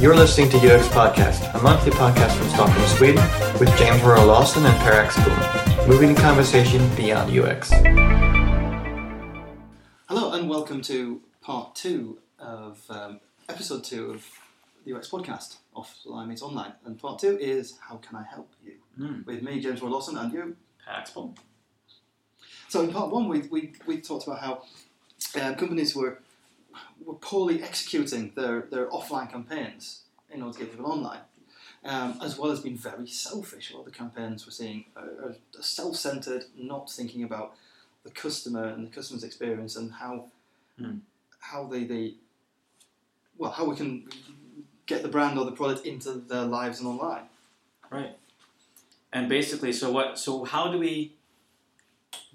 You're listening to UX Podcast, a monthly podcast from Stockholm, Sweden, with James Royal Lawson and Per Axbom, moving the conversation beyond UX. Hello and welcome to part two of um, episode two of the UX podcast offline meets online. And part two is how can I help you? Mm. With me, James Roy Lawson, and you. Per Axbom. So in part one, we, we, we talked about how um, companies were were poorly executing their, their offline campaigns in order to get people online, um, as well as being very selfish. A lot of the campaigns we're seeing are, are self-centered, not thinking about the customer and the customer's experience and how Hmm. how they, they well how we can get the brand or the product into their lives and online. Right. And basically, so what? So how do we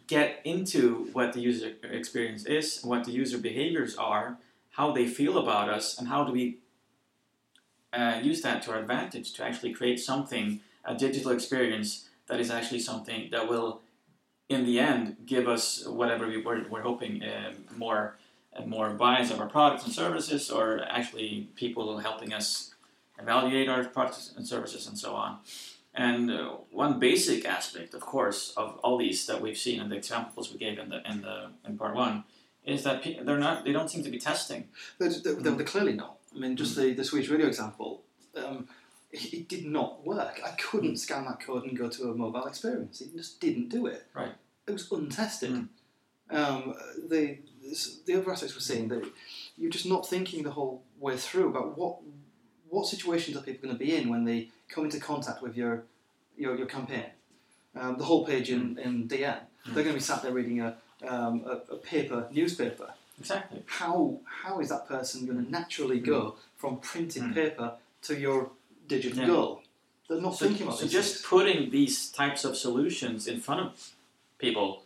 get into what the user experience is, what the user behaviors are, how they feel about us, and how do we uh, use that to our advantage to actually create something, a digital experience that is actually something that will, in the end, give us whatever we were, we're hoping uh, more. uh, More buys of our products and services, or actually people helping us evaluate our products and services and so on. And uh, one basic aspect, of course, of all these that we've seen in the examples we gave in the in the in part one, is that pe- they're not they don't seem to be testing. They're, they're, they're, they're clearly not. I mean, just the, the Swedish radio example, um, it, it did not work. I couldn't scan that code and go to a mobile experience. It just didn't do it. Right. It was untested. Mm. Um, the the other aspects we're seeing that you're just not thinking the whole way through about what what situations are people going to be in when they come into contact with your your, your campaign. Um, the whole page in, in DN, Mm. they're going to be sat there reading a, um, a, a paper newspaper Exactly. how how is that person going to naturally go from printed Mm. paper to your digital Yeah. goal? They're not So, thinking about so just things. putting these types of solutions in front of people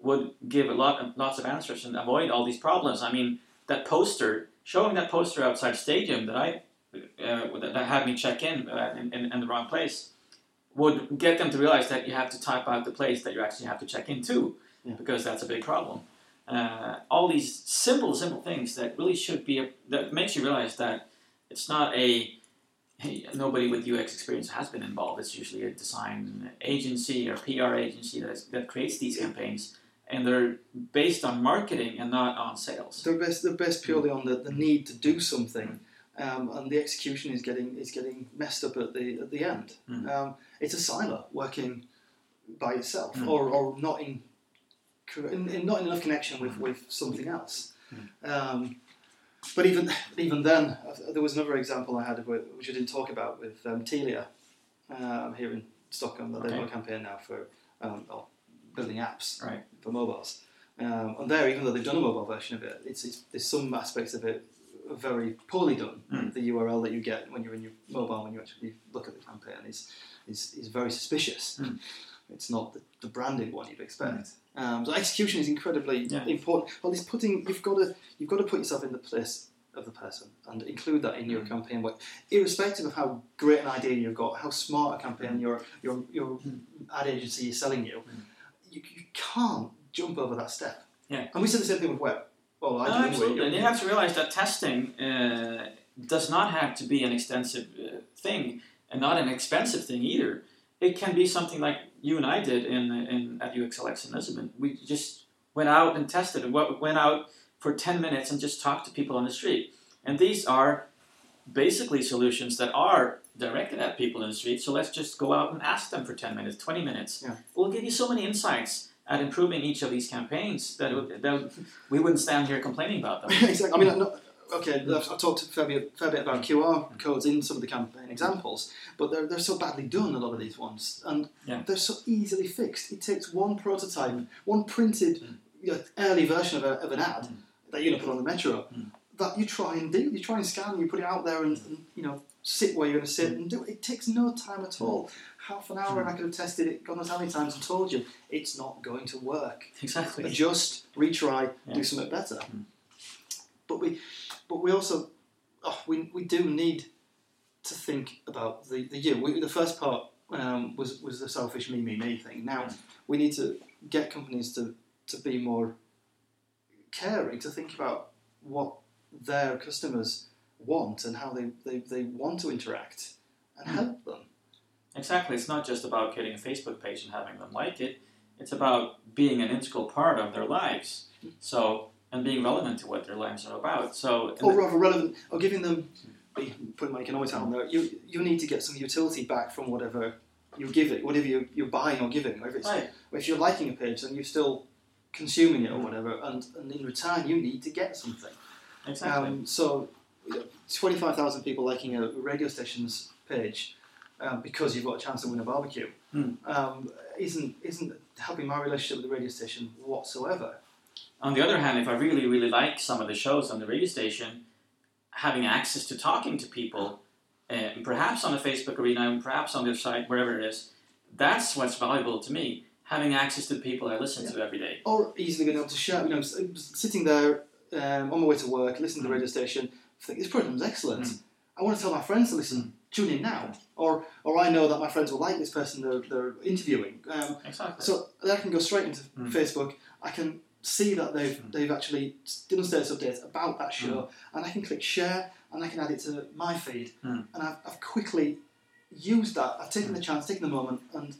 would give a lot lots of answers and avoid all these problems. I mean, that poster showing that poster outside stadium that I uh, that, had me check in, uh, in, in in the wrong place would get them to realize that you have to type out the place that you actually have to check in to Yeah. because that's a big problem. Uh, all these simple simple things that really should be a, that makes you realize that it's not a hey, nobody with UX experience has been involved. It's usually a design agency or PR agency that, is, that creates these campaigns, and they're based on marketing and not on sales. They're based, they're based purely on the, the need to do something, um, and the execution is getting is getting messed up at the at the end. Mm. Um, it's a silo working by itself, Mm. or, or not in, in, in not in enough connection with, Mm. with something else. Um, but even even then, there was another example I had which I didn't talk about with um, Telia um, here in Stockholm. That They've got a Okay. campaign now for um, oh, building apps Right. for mobiles. Um, and there, even though they've done a mobile version of it, it's, it's there's some aspects of it very poorly done. Mm. The URL that you get when you're in your mobile when you actually look at the campaign is is, is very suspicious. Mm. It's not the, the branded one you'd expect. Um, so execution is incredibly Yeah. important. Well, it's putting you've got to you've got to put yourself in the place of the person and include that in your Mm. campaign work, irrespective of how great an idea you've got, how smart a campaign your your your Mm. ad agency is selling you. Mm. You, you can't jump over that step. Yeah. And we said the same thing with web. Well, I No, absolutely. And you have to realize that testing uh, does not have to be an extensive uh, thing and not an expensive thing either. It can be something like you and I did in, in at UXLX in Lisbon. We just went out and tested went out for 10 minutes and just talked to people on the street. And these are basically solutions that are directed at people in the street. So let's just go out and ask them for 10 minutes, 20 minutes. Yeah. We'll give you so many insights at improving each of these campaigns that, would, that would- we wouldn't stand here complaining about them. exactly. I mean, not, okay, I've, talked a fair bit, fair bit about QR codes in some of the campaign examples, but they're, they're so badly done, a lot of these ones, and Yeah. they're so easily fixed. It takes one prototype, one printed Mm. you know, early version of, a, of an ad Mm. that you're going to put on the metro Mm. that you try and do. You try and scan, you put it out there and, and you know, sit where you're going to sit and do it. It takes no time at all. Half an hour and I could have tested it, God knows how many times, and told you it's not going to work Exactly. adjust, retry, Yeah. do something better. Mm. But we, but we also, oh, we, we do need to think about the the you. We, the first part um, was was the selfish me me me thing. Now Mm. we need to get companies to to be more caring, to think about what their customers want and how they, they, they want to interact and Hmm. help them. Exactly. It's not just about getting a Facebook page and having them like it. It's about being an integral part of their lives. So and being relevant to what their lives are about. So Or rather relevant, or giving them, putting my economics hat on there, you, you need to get some utility back from whatever you give it, whatever you, you're buying or giving. Or if, it's, right. or if you're liking a page, then you're still consuming it or whatever, and, and in return you need to get something. Exactly. Um, so, 25,000 people liking a radio station's page um, because you've got a chance to win a barbecue Hmm. um, isn't, isn't helping my relationship with the radio station whatsoever. On the other hand, if I really, really like some of the shows on the radio station, having access to talking to people, uh, perhaps on the Facebook arena, and perhaps on their site, wherever it is, that's what's valuable to me. Having access to the people I listen to every day. Or easily being able to share, you know, sitting there um, on my way to work, listening to the radio station, think this program's excellent. Mm. I want to tell my friends to listen, tune in now. Or, or I know that my friends will like this person they're, they're interviewing. Um, Exactly. So I can go straight into Mm. Facebook. I can see that they've Mm. they've actually done a status update about that show, and I can click share, and I can add it to my feed, Mm. and I've, I've quickly used that. I've taken the chance, taken the moment, and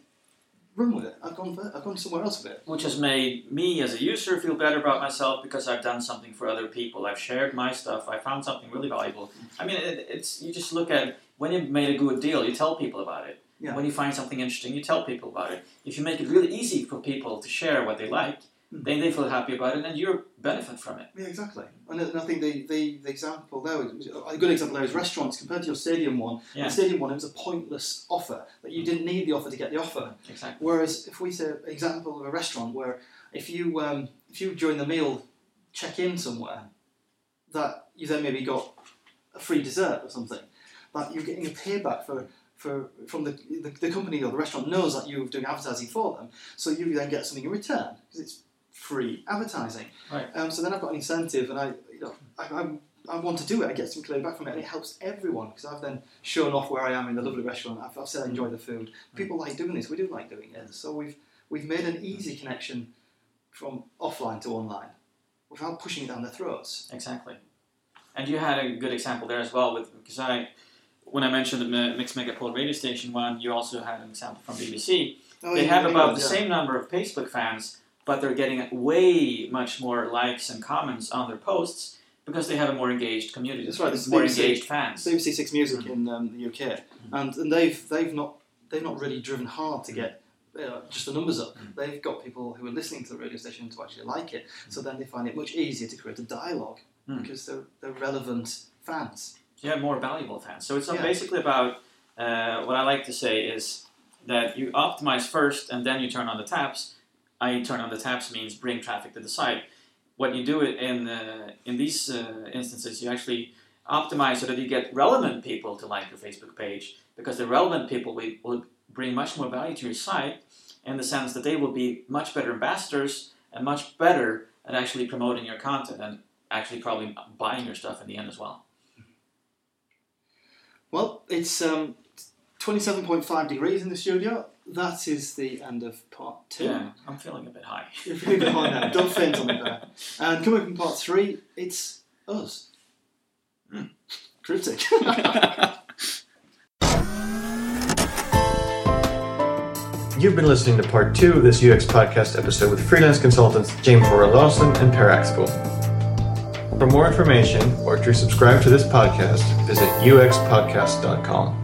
run with it. I've gone for, I've gone somewhere else with it. which has made me as a user feel better about myself because I've done something for other people. I've shared my stuff. I found something really valuable. I mean, it, it's you just look at when you made a good deal, you tell people about it. Yeah. When you find something interesting, you tell people about it. If you make it really easy for people to share what they like. Then they feel happy about it, and you benefit from it. Yeah, exactly. And, I- think the, the, the example there, was- a good example there is restaurants compared to your stadium one. Yeah. The stadium one, it was a pointless offer that you didn't need the offer to get the offer. Exactly. Whereas if we say example of a restaurant where if you um, if you during the meal check in somewhere, that you then maybe got a free dessert or something, that you're getting a payback for. For, from the, the, the company or the restaurant knows that you're doing advertising for them, so you then get something in return because it's free advertising. Right. Um, so then I've got an incentive, and I, you know, I, I'm, I want to do it. I get some clear back from it, and it helps everyone because I've then shown off where I am in the lovely restaurant. I've, I've said I enjoy the food. People like doing this. We do like doing it. So we've we've made an easy connection from offline to online without pushing it down their throats. Exactly. And you had a good example there as well with because I, when I mentioned the Mi- Mixed Megapol radio station one, you also had an example from BBC. Oh, they yeah, have yeah, about the same number of Facebook fans, but they're getting way much more likes and comments on their posts because they have a more engaged community. That's right, this is more BBC. engaged fans. BBC Six Music Mm. in um, the UK, and and they've they've not they've not really driven hard to get. Uh, just the numbers up. Mm. They've got people who are listening to the radio station to actually like it, so then they find it much easier to create a dialogue Mm. because they're, they're relevant fans. Yeah, more valuable fans. So it's Yeah. basically about uh, what I like to say is that you optimize first and then you turn on the taps. I turn on the taps means bring traffic to the site. What you do in uh, in these uh, instances, you actually optimize so that you get relevant people to like your Facebook page because the relevant people will, will bring much more value to your site in the sense that they will be much better ambassadors and much better at actually promoting your content and actually probably buying your stuff in the end as well. Well, it's um, 27.5 degrees in the studio. That is the end of part two. Yeah, I'm feeling a bit high. You're feeling behind now. Don't faint on me there. And coming from part three, it's us. Hmm. Cryptic. You've been listening to part two of this UX podcast episode with freelance consultants James Royal Lawson and Per Axbom. For more information or to subscribe to this podcast, visit uxpodcast.com.